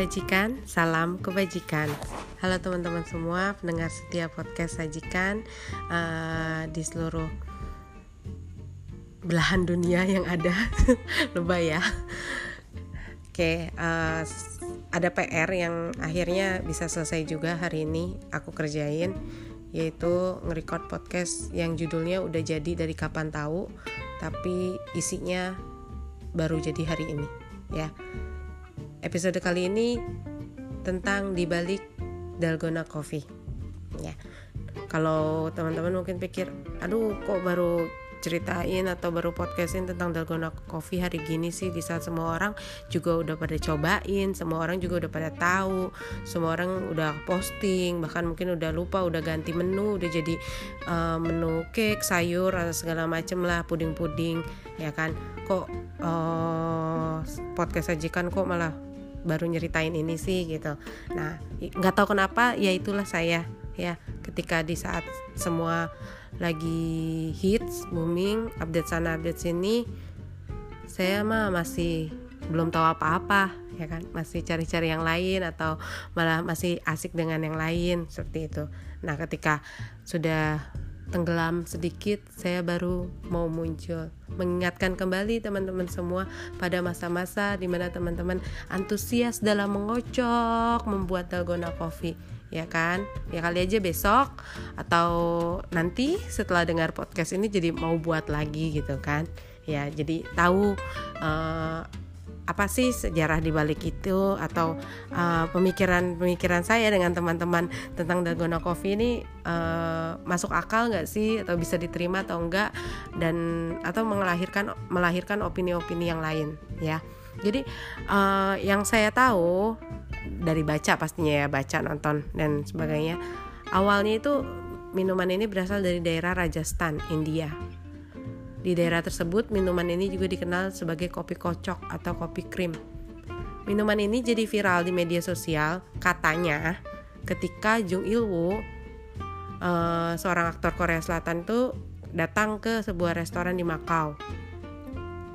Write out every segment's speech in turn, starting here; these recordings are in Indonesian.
Sajikan, salam kebajikan. Halo teman-teman semua, pendengar setia podcast Sajikan uh, di seluruh belahan dunia yang ada. Lebay ya. Oke, uh, ada PR yang akhirnya bisa selesai juga hari ini aku kerjain yaitu nge-record podcast yang judulnya udah jadi dari kapan tahu tapi isinya baru jadi hari ini ya episode kali ini tentang dibalik dalgona coffee. Ya. Kalau teman-teman mungkin pikir aduh kok baru ceritain atau baru podcastin tentang dalgona coffee hari gini sih? Di saat semua orang juga udah pada cobain semua orang juga udah pada tahu semua orang udah posting bahkan mungkin udah lupa udah ganti menu udah jadi uh, menu cake sayur atau segala macem lah puding-puding ya kan? Kok uh, podcast sajikan kok malah baru nyeritain ini sih gitu. Nah nggak tahu kenapa ya itulah saya ya. Ketika di saat semua lagi hits booming update sana update sini saya mah masih belum tahu apa-apa ya kan? Masih cari-cari yang lain atau malah masih asik dengan yang lain seperti itu. Nah ketika sudah tenggelam sedikit, saya baru mau muncul. Mengingatkan kembali teman-teman semua pada masa-masa di mana teman-teman antusias dalam mengocok membuat dalgona coffee ya kan ya kali aja besok atau nanti setelah dengar podcast ini jadi mau buat lagi gitu kan ya jadi tahu uh, apa sih sejarah di balik itu? Atau pemikiran-pemikiran uh, saya dengan teman-teman tentang dalgona coffee ini uh, masuk akal nggak sih? Atau bisa diterima atau enggak? Dan atau melahirkan melahirkan opini-opini yang lain ya. Jadi uh, yang saya tahu dari baca pastinya ya baca nonton dan sebagainya awalnya itu minuman ini berasal dari daerah Rajasthan India di daerah tersebut, minuman ini juga dikenal sebagai kopi kocok atau kopi krim. Minuman ini jadi viral di media sosial, katanya ketika Jung Il Woo, uh, seorang aktor Korea Selatan itu datang ke sebuah restoran di Makau.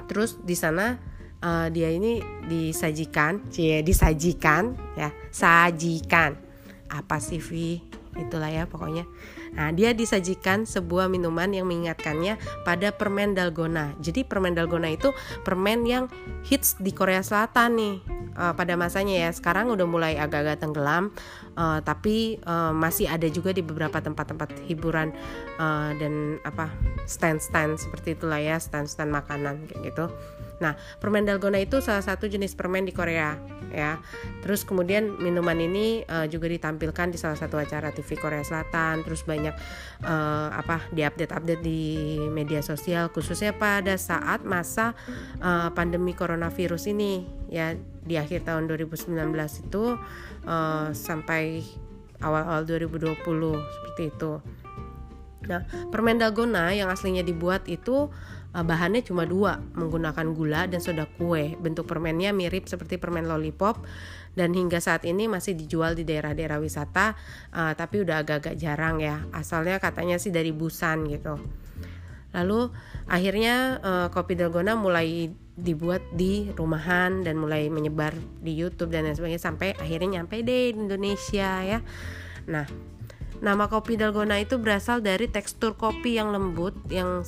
Terus di sana uh, dia ini disajikan, cie disajikan ya, sajikan. Apa sih Vi? Itulah ya pokoknya Nah, dia disajikan sebuah minuman yang mengingatkannya pada permen dalgona. Jadi permen dalgona itu permen yang hits di Korea Selatan nih uh, pada masanya ya. Sekarang udah mulai agak-agak tenggelam, uh, tapi uh, masih ada juga di beberapa tempat-tempat hiburan uh, dan apa stand-stand seperti itulah ya, stand-stand makanan kayak gitu. Nah, permen dalgona itu salah satu jenis permen di Korea ya. Terus kemudian minuman ini uh, juga ditampilkan di salah satu acara TV Korea Selatan. Terus banyak uh, apa diupdate-update di media sosial khususnya pada saat masa uh, pandemi coronavirus ini ya di akhir tahun 2019 itu uh, sampai awal-awal 2020 seperti itu. Nah, permen dalgona yang aslinya dibuat itu uh, bahannya cuma dua, menggunakan gula dan soda kue. Bentuk permennya mirip seperti permen lollipop dan hingga saat ini masih dijual di daerah-daerah wisata, uh, tapi udah agak-agak jarang ya. Asalnya katanya sih dari Busan gitu. Lalu akhirnya uh, kopi dalgona mulai dibuat di rumahan dan mulai menyebar di YouTube dan lain sebagainya sampai akhirnya nyampe deh di Indonesia ya. Nah, nama kopi dalgona itu berasal dari tekstur kopi yang lembut yang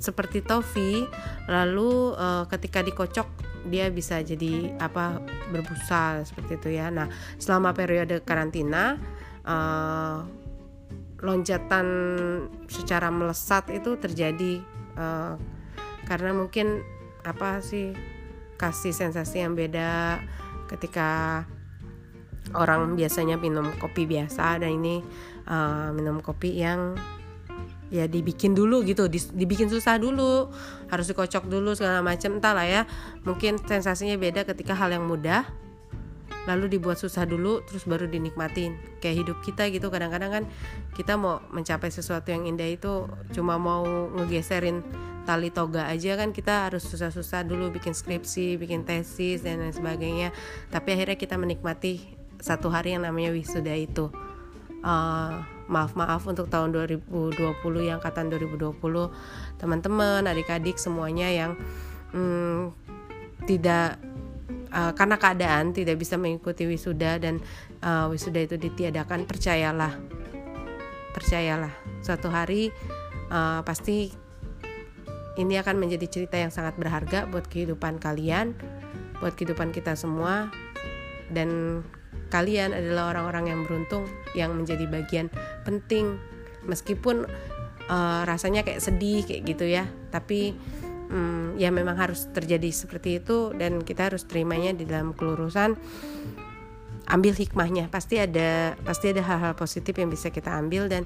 seperti toffee lalu uh, ketika dikocok dia bisa jadi apa berbusa seperti itu ya nah selama periode karantina uh, lonjatan secara melesat itu terjadi uh, karena mungkin apa sih kasih sensasi yang beda ketika orang biasanya minum kopi biasa dan ini uh, minum kopi yang ya dibikin dulu gitu dibikin susah dulu harus dikocok dulu segala macam entahlah ya. Mungkin sensasinya beda ketika hal yang mudah lalu dibuat susah dulu terus baru dinikmatin. Kayak hidup kita gitu kadang-kadang kan kita mau mencapai sesuatu yang indah itu cuma mau ngegeserin tali toga aja kan kita harus susah-susah dulu bikin skripsi bikin tesis dan lain sebagainya. Tapi akhirnya kita menikmati satu hari yang namanya wisuda itu. Uh, maaf maaf untuk tahun 2020 yang angkatan 2020 teman-teman adik-adik semuanya yang hmm, tidak uh, karena keadaan tidak bisa mengikuti wisuda dan uh, wisuda itu ditiadakan percayalah. Percayalah. Suatu hari uh, pasti ini akan menjadi cerita yang sangat berharga buat kehidupan kalian buat kehidupan kita semua. Dan kalian adalah orang-orang yang beruntung yang menjadi bagian penting. Meskipun uh, rasanya kayak sedih kayak gitu ya. Tapi um, ya memang harus terjadi seperti itu dan kita harus terimanya di dalam kelurusan ambil hikmahnya pasti ada pasti ada hal-hal positif yang bisa kita ambil dan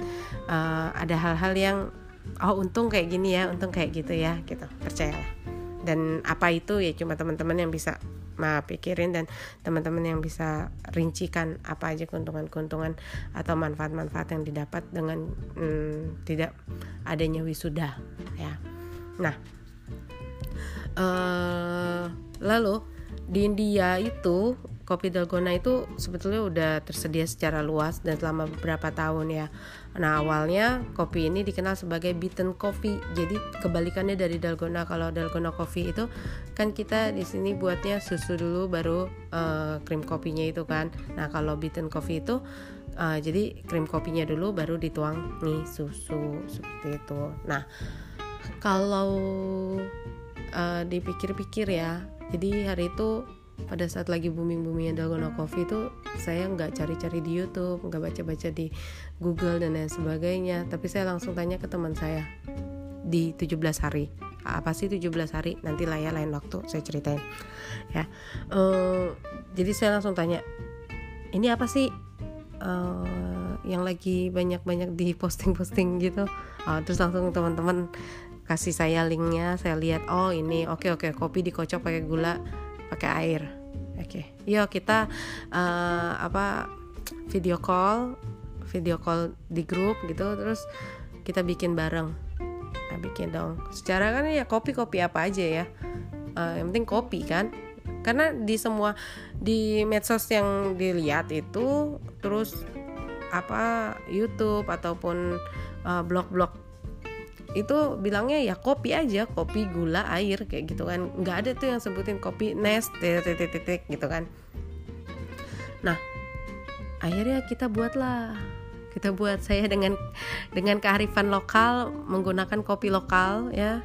uh, ada hal-hal yang oh untung kayak gini ya untung kayak gitu ya gitu. Percayalah. Dan apa itu ya cuma teman-teman yang bisa ma pikirin dan teman-teman yang bisa rincikan apa aja keuntungan-keuntungan atau manfaat-manfaat yang didapat dengan hmm, tidak adanya wisuda ya. Nah uh, lalu di India itu kopi dalgona itu sebetulnya udah tersedia secara luas dan selama beberapa tahun ya. Nah awalnya kopi ini dikenal sebagai beaten coffee. Jadi kebalikannya dari dalgona. Kalau dalgona coffee itu kan kita di sini buatnya susu dulu baru uh, krim kopinya itu kan. Nah kalau beaten coffee itu uh, jadi krim kopinya dulu baru dituang nih susu seperti itu. Nah kalau uh, dipikir-pikir ya, jadi hari itu pada saat lagi booming boomingnya dalgona coffee itu saya nggak cari-cari di YouTube nggak baca-baca di Google dan lain sebagainya. Tapi saya langsung tanya ke teman saya di 17 hari apa sih 17 hari? Nanti lah ya lain waktu saya ceritain. Ya uh, jadi saya langsung tanya ini apa sih uh, yang lagi banyak-banyak di posting-posting gitu? Uh, terus langsung teman-teman kasih saya linknya saya lihat oh ini oke okay, oke okay, kopi dikocok pakai gula pakai air. Oke. Okay. yuk kita uh, apa video call video call di grup gitu terus kita bikin bareng. Nah, bikin dong. Secara kan ya kopi kopi apa aja ya. Uh, yang penting kopi kan. Karena di semua di medsos yang dilihat itu terus apa YouTube ataupun uh, blog-blog itu bilangnya ya kopi aja kopi gula air kayak gitu kan. Nggak ada tuh yang sebutin kopi nest titik titik gitu kan. Nah akhirnya kita buatlah. Kita buat saya dengan dengan kearifan lokal menggunakan kopi lokal ya.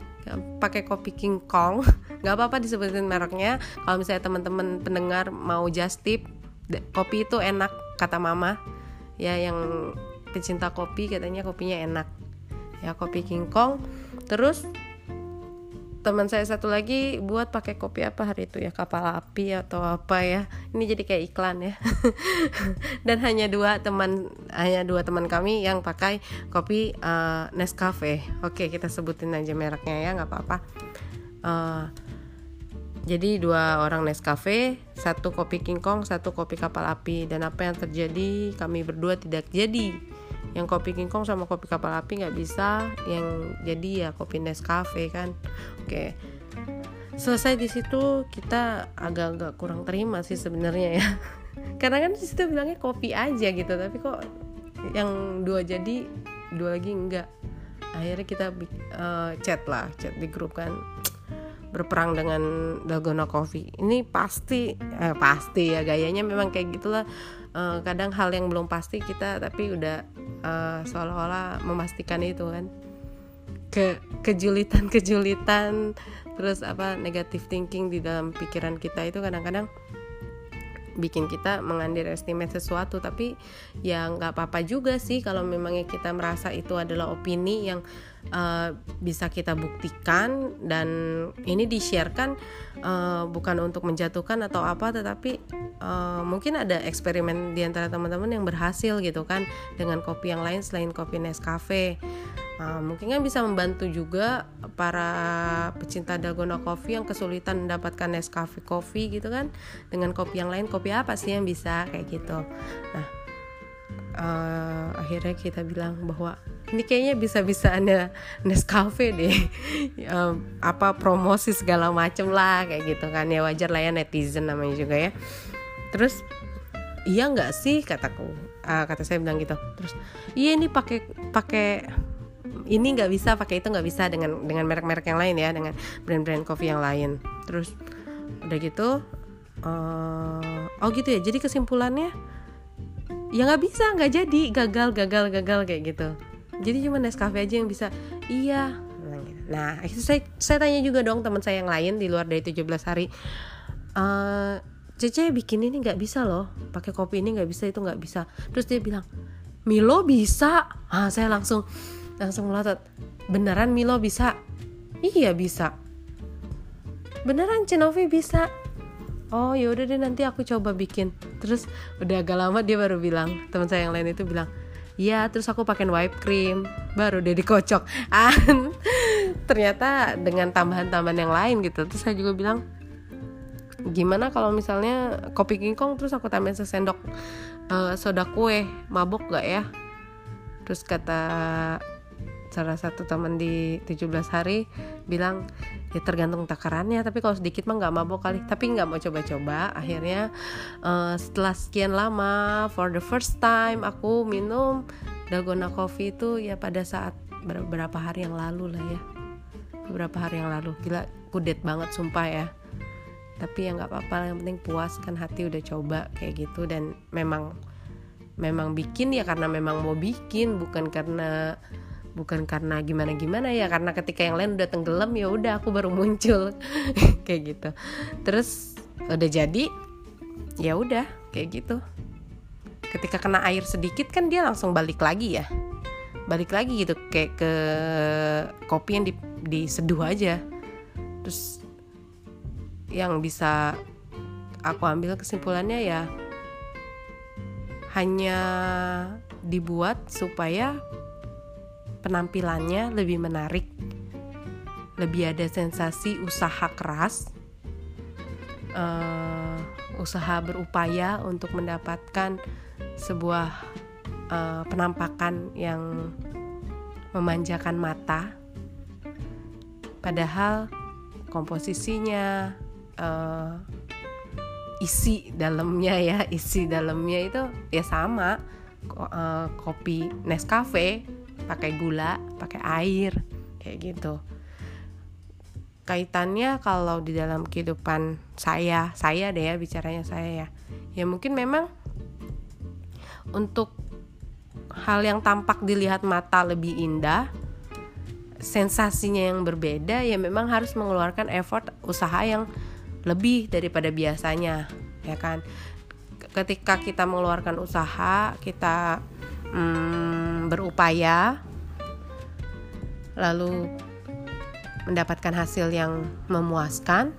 Pakai kopi King Kong. Nggak apa-apa disebutin mereknya. Kalau misalnya teman-teman pendengar mau just tip kopi itu enak kata mama. Ya yang pecinta kopi katanya kopinya enak ya kopi King Kong. Terus teman saya satu lagi buat pakai kopi apa hari itu ya? Kapal api atau apa ya? Ini jadi kayak iklan ya. Dan hanya dua teman hanya dua teman kami yang pakai kopi uh, Nescafe. Oke kita sebutin aja mereknya ya nggak apa-apa. Uh, jadi dua orang Nescafe satu kopi King Kong satu kopi kapal api. Dan apa yang terjadi? Kami berdua tidak jadi yang kopi King Kong sama kopi kapal api nggak bisa. Yang jadi ya kopi Nescafe kan. Oke. Selesai di situ kita agak-agak kurang terima sih sebenarnya ya. Karena kan di situ bilangnya kopi aja gitu tapi kok yang dua jadi dua lagi enggak akhirnya kita uh, chat lah chat di grup kan. Berperang dengan dalgona coffee. Ini pasti eh, pasti ya gayanya memang kayak gitulah. Uh, kadang hal yang belum pasti kita tapi udah uh, seolah-olah memastikan itu kan. Ke kejulitan kejulitan terus apa negatif thinking di dalam pikiran kita itu kadang-kadang bikin kita mengunderestimate sesuatu. Tapi ya nggak apa-apa juga sih kalau memangnya kita merasa itu adalah opini yang uh, bisa kita buktikan dan ini di-sharekan uh, bukan untuk menjatuhkan atau apa tetapi uh, mungkin ada eksperimen di antara teman-teman yang berhasil gitu kan dengan kopi yang lain selain kopi Nescafe. Uh, mungkin kan bisa membantu juga para pecinta dalgona coffee yang kesulitan mendapatkan Nescafe coffee gitu kan dengan kopi yang lain. Kopi apa sih yang bisa? Kayak gitu. Nah uh, akhirnya kita bilang bahwa ini kayaknya bisa-bisa ada Nescafe deh. Apa promosi segala macem lah kayak gitu kan. Ya wajar lah ya netizen namanya juga ya. Terus iya nggak sih kataku. Uh, kata saya bilang gitu. Terus iya ini pakai pakai ini nggak bisa pakai itu nggak bisa dengan dengan merek-merek yang lain ya dengan brand-brand kopi yang lain. Terus udah gitu uh, oh gitu ya. Jadi kesimpulannya ya nggak bisa nggak jadi. Gagal gagal gagal kayak gitu jadi cuma Nescafe aja yang bisa iya. Nah saya saya tanya juga dong teman saya yang lain di luar dari 17 hari uh, Cece bikin ini nggak bisa loh pakai kopi ini nggak bisa itu nggak bisa. Terus dia bilang Milo bisa. Ah saya langsung langsung melotot beneran Milo bisa? Iya bisa. Beneran Cenovi bisa? Oh yaudah deh nanti aku coba bikin. Terus udah agak lama dia baru bilang teman saya yang lain itu bilang Iya, terus aku pakai white cream, baru dia dikocok. Ah, ternyata dengan tambahan-tambahan yang lain gitu. Terus saya juga bilang, gimana kalau misalnya kopi kingkong terus aku tambahin sesendok uh, soda kue, mabok gak ya? Terus kata salah satu teman di 17 hari bilang ya tergantung takarannya tapi kalau sedikit mah nggak mabok kali. Tapi nggak mau coba-coba. Akhirnya uh, setelah sekian lama for the first time aku minum dalgona coffee itu ya pada saat beberapa hari yang lalu lah ya. Beberapa hari yang lalu. Gila kudet banget sumpah ya. Tapi ya nggak apa-apa yang penting puas kan hati udah coba kayak gitu. Dan memang memang bikin ya karena memang mau bikin. Bukan karena bukan karena gimana gimana ya karena ketika yang lain udah tenggelam ya udah aku baru muncul. Kayak gitu. Terus udah jadi ya udah kayak gitu. Ketika kena air sedikit kan dia langsung balik lagi ya. Balik lagi gitu kayak ke kopi yang di, diseduh aja. Terus yang bisa aku ambil kesimpulannya ya hanya dibuat supaya penampilannya lebih menarik, lebih ada sensasi usaha keras, uh, usaha berupaya untuk mendapatkan sebuah uh, penampakan yang memanjakan mata, padahal komposisinya, uh, isi dalamnya ya, isi dalamnya itu ya sama. Kopi Nescafe pakai gula pakai air kayak gitu. Kaitannya kalau di dalam kehidupan saya saya deh ya bicaranya saya ya. Ya mungkin memang untuk hal yang tampak dilihat mata lebih indah sensasinya yang berbeda ya memang harus mengeluarkan effort usaha yang lebih daripada biasanya ya kan? Ketika kita mengeluarkan usaha kita hmm, berupaya lalu mendapatkan hasil yang memuaskan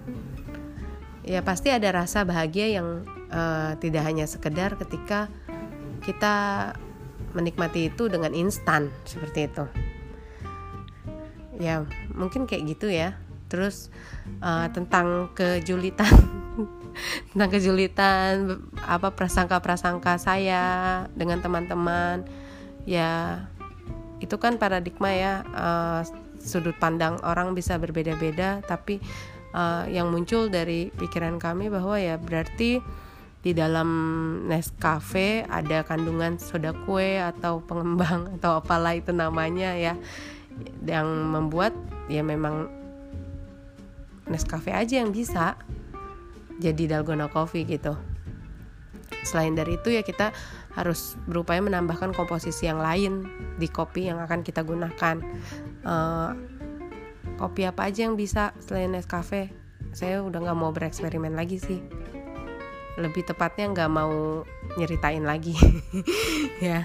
ya pasti ada rasa bahagia yang uh, tidak hanya sekedar ketika kita menikmati itu dengan instan seperti itu. Ya mungkin kayak gitu ya. Terus uh, tentang kejulitan tentang kejulitan apa prasangka-prasangka saya dengan teman-teman ya itu kan paradigma ya uh, sudut pandang orang bisa berbeda-beda tapi uh, yang muncul dari pikiran kami bahwa ya berarti di dalam Nescafe ada kandungan soda kue atau pengembang atau apalah itu namanya ya yang membuat ya memang Nescafe aja yang bisa jadi dalgona coffee gitu. Selain dari itu ya kita harus berupaya menambahkan komposisi yang lain di kopi yang akan kita gunakan. Uh, kopi apa aja yang bisa selain Nescafe? Saya udah nggak mau bereksperimen lagi sih. Lebih tepatnya nggak mau nyeritain lagi. Ya.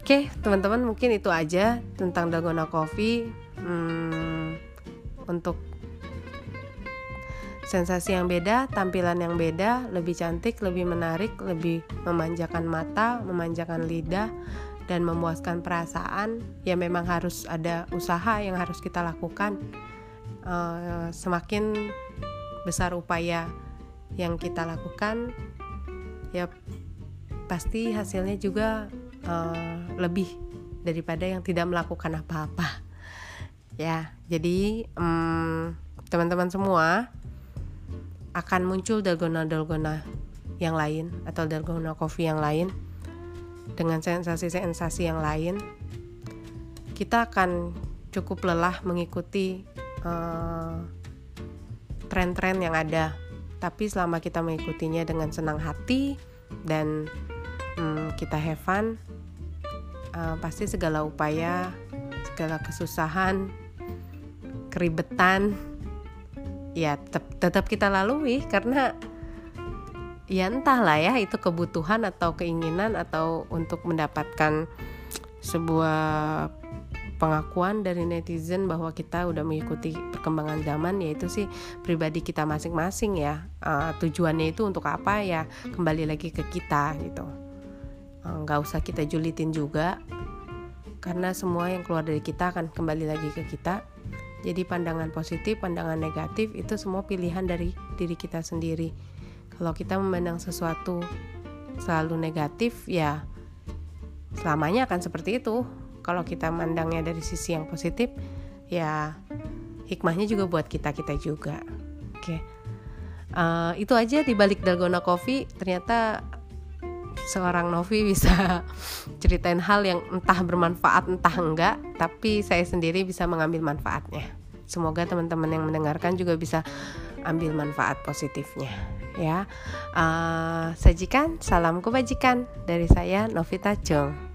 Oke teman-teman mungkin itu aja tentang dalgona coffee. Hmm, untuk sensasi yang beda, tampilan yang beda, lebih cantik, lebih menarik, lebih memanjakan mata, memanjakan lidah, dan memuaskan perasaan. Ya memang harus ada usaha yang harus kita lakukan. Uh, semakin besar upaya yang kita lakukan, ya pasti hasilnya juga uh, lebih daripada yang tidak melakukan apa-apa. Ya, jadi teman teman-teman semua akan muncul dalgona-dalgona yang lain atau dalgona coffee yang lain dengan sensasi-sensasi yang lain kita akan cukup lelah mengikuti eh, tren-tren yang ada. Tapi selama kita mengikutinya dengan senang hati dan hmm, kita have fun uh, pasti segala upaya segala kesusahan keribetan ya tetap tetap kita lalui karena ya entahlah ya itu kebutuhan atau keinginan atau untuk mendapatkan sebuah pengakuan dari netizen bahwa kita udah mengikuti perkembangan zaman yaitu sih pribadi kita masing-masing ya. Uh, tujuannya itu untuk apa ya? Kembali lagi ke kita gitu. Uh, nggak usah kita julitin juga karena semua yang keluar dari kita akan kembali lagi ke kita jadi pandangan positif pandangan negatif itu semua pilihan dari diri kita sendiri. Kalau kita memandang sesuatu selalu negatif ya selamanya akan seperti itu. Kalau kita mandangnya dari sisi yang positif ya hikmahnya juga buat kita kita juga. Oke. Uh, itu aja di balik dalgona coffee. Ternyata seorang Novi bisa ceritain hal yang entah bermanfaat entah enggak. Tapi saya sendiri bisa mengambil manfaatnya semoga teman-teman yang mendengarkan juga bisa ambil manfaat positifnya ya. Uh, sajikan salam kebajikan dari saya Novita Chung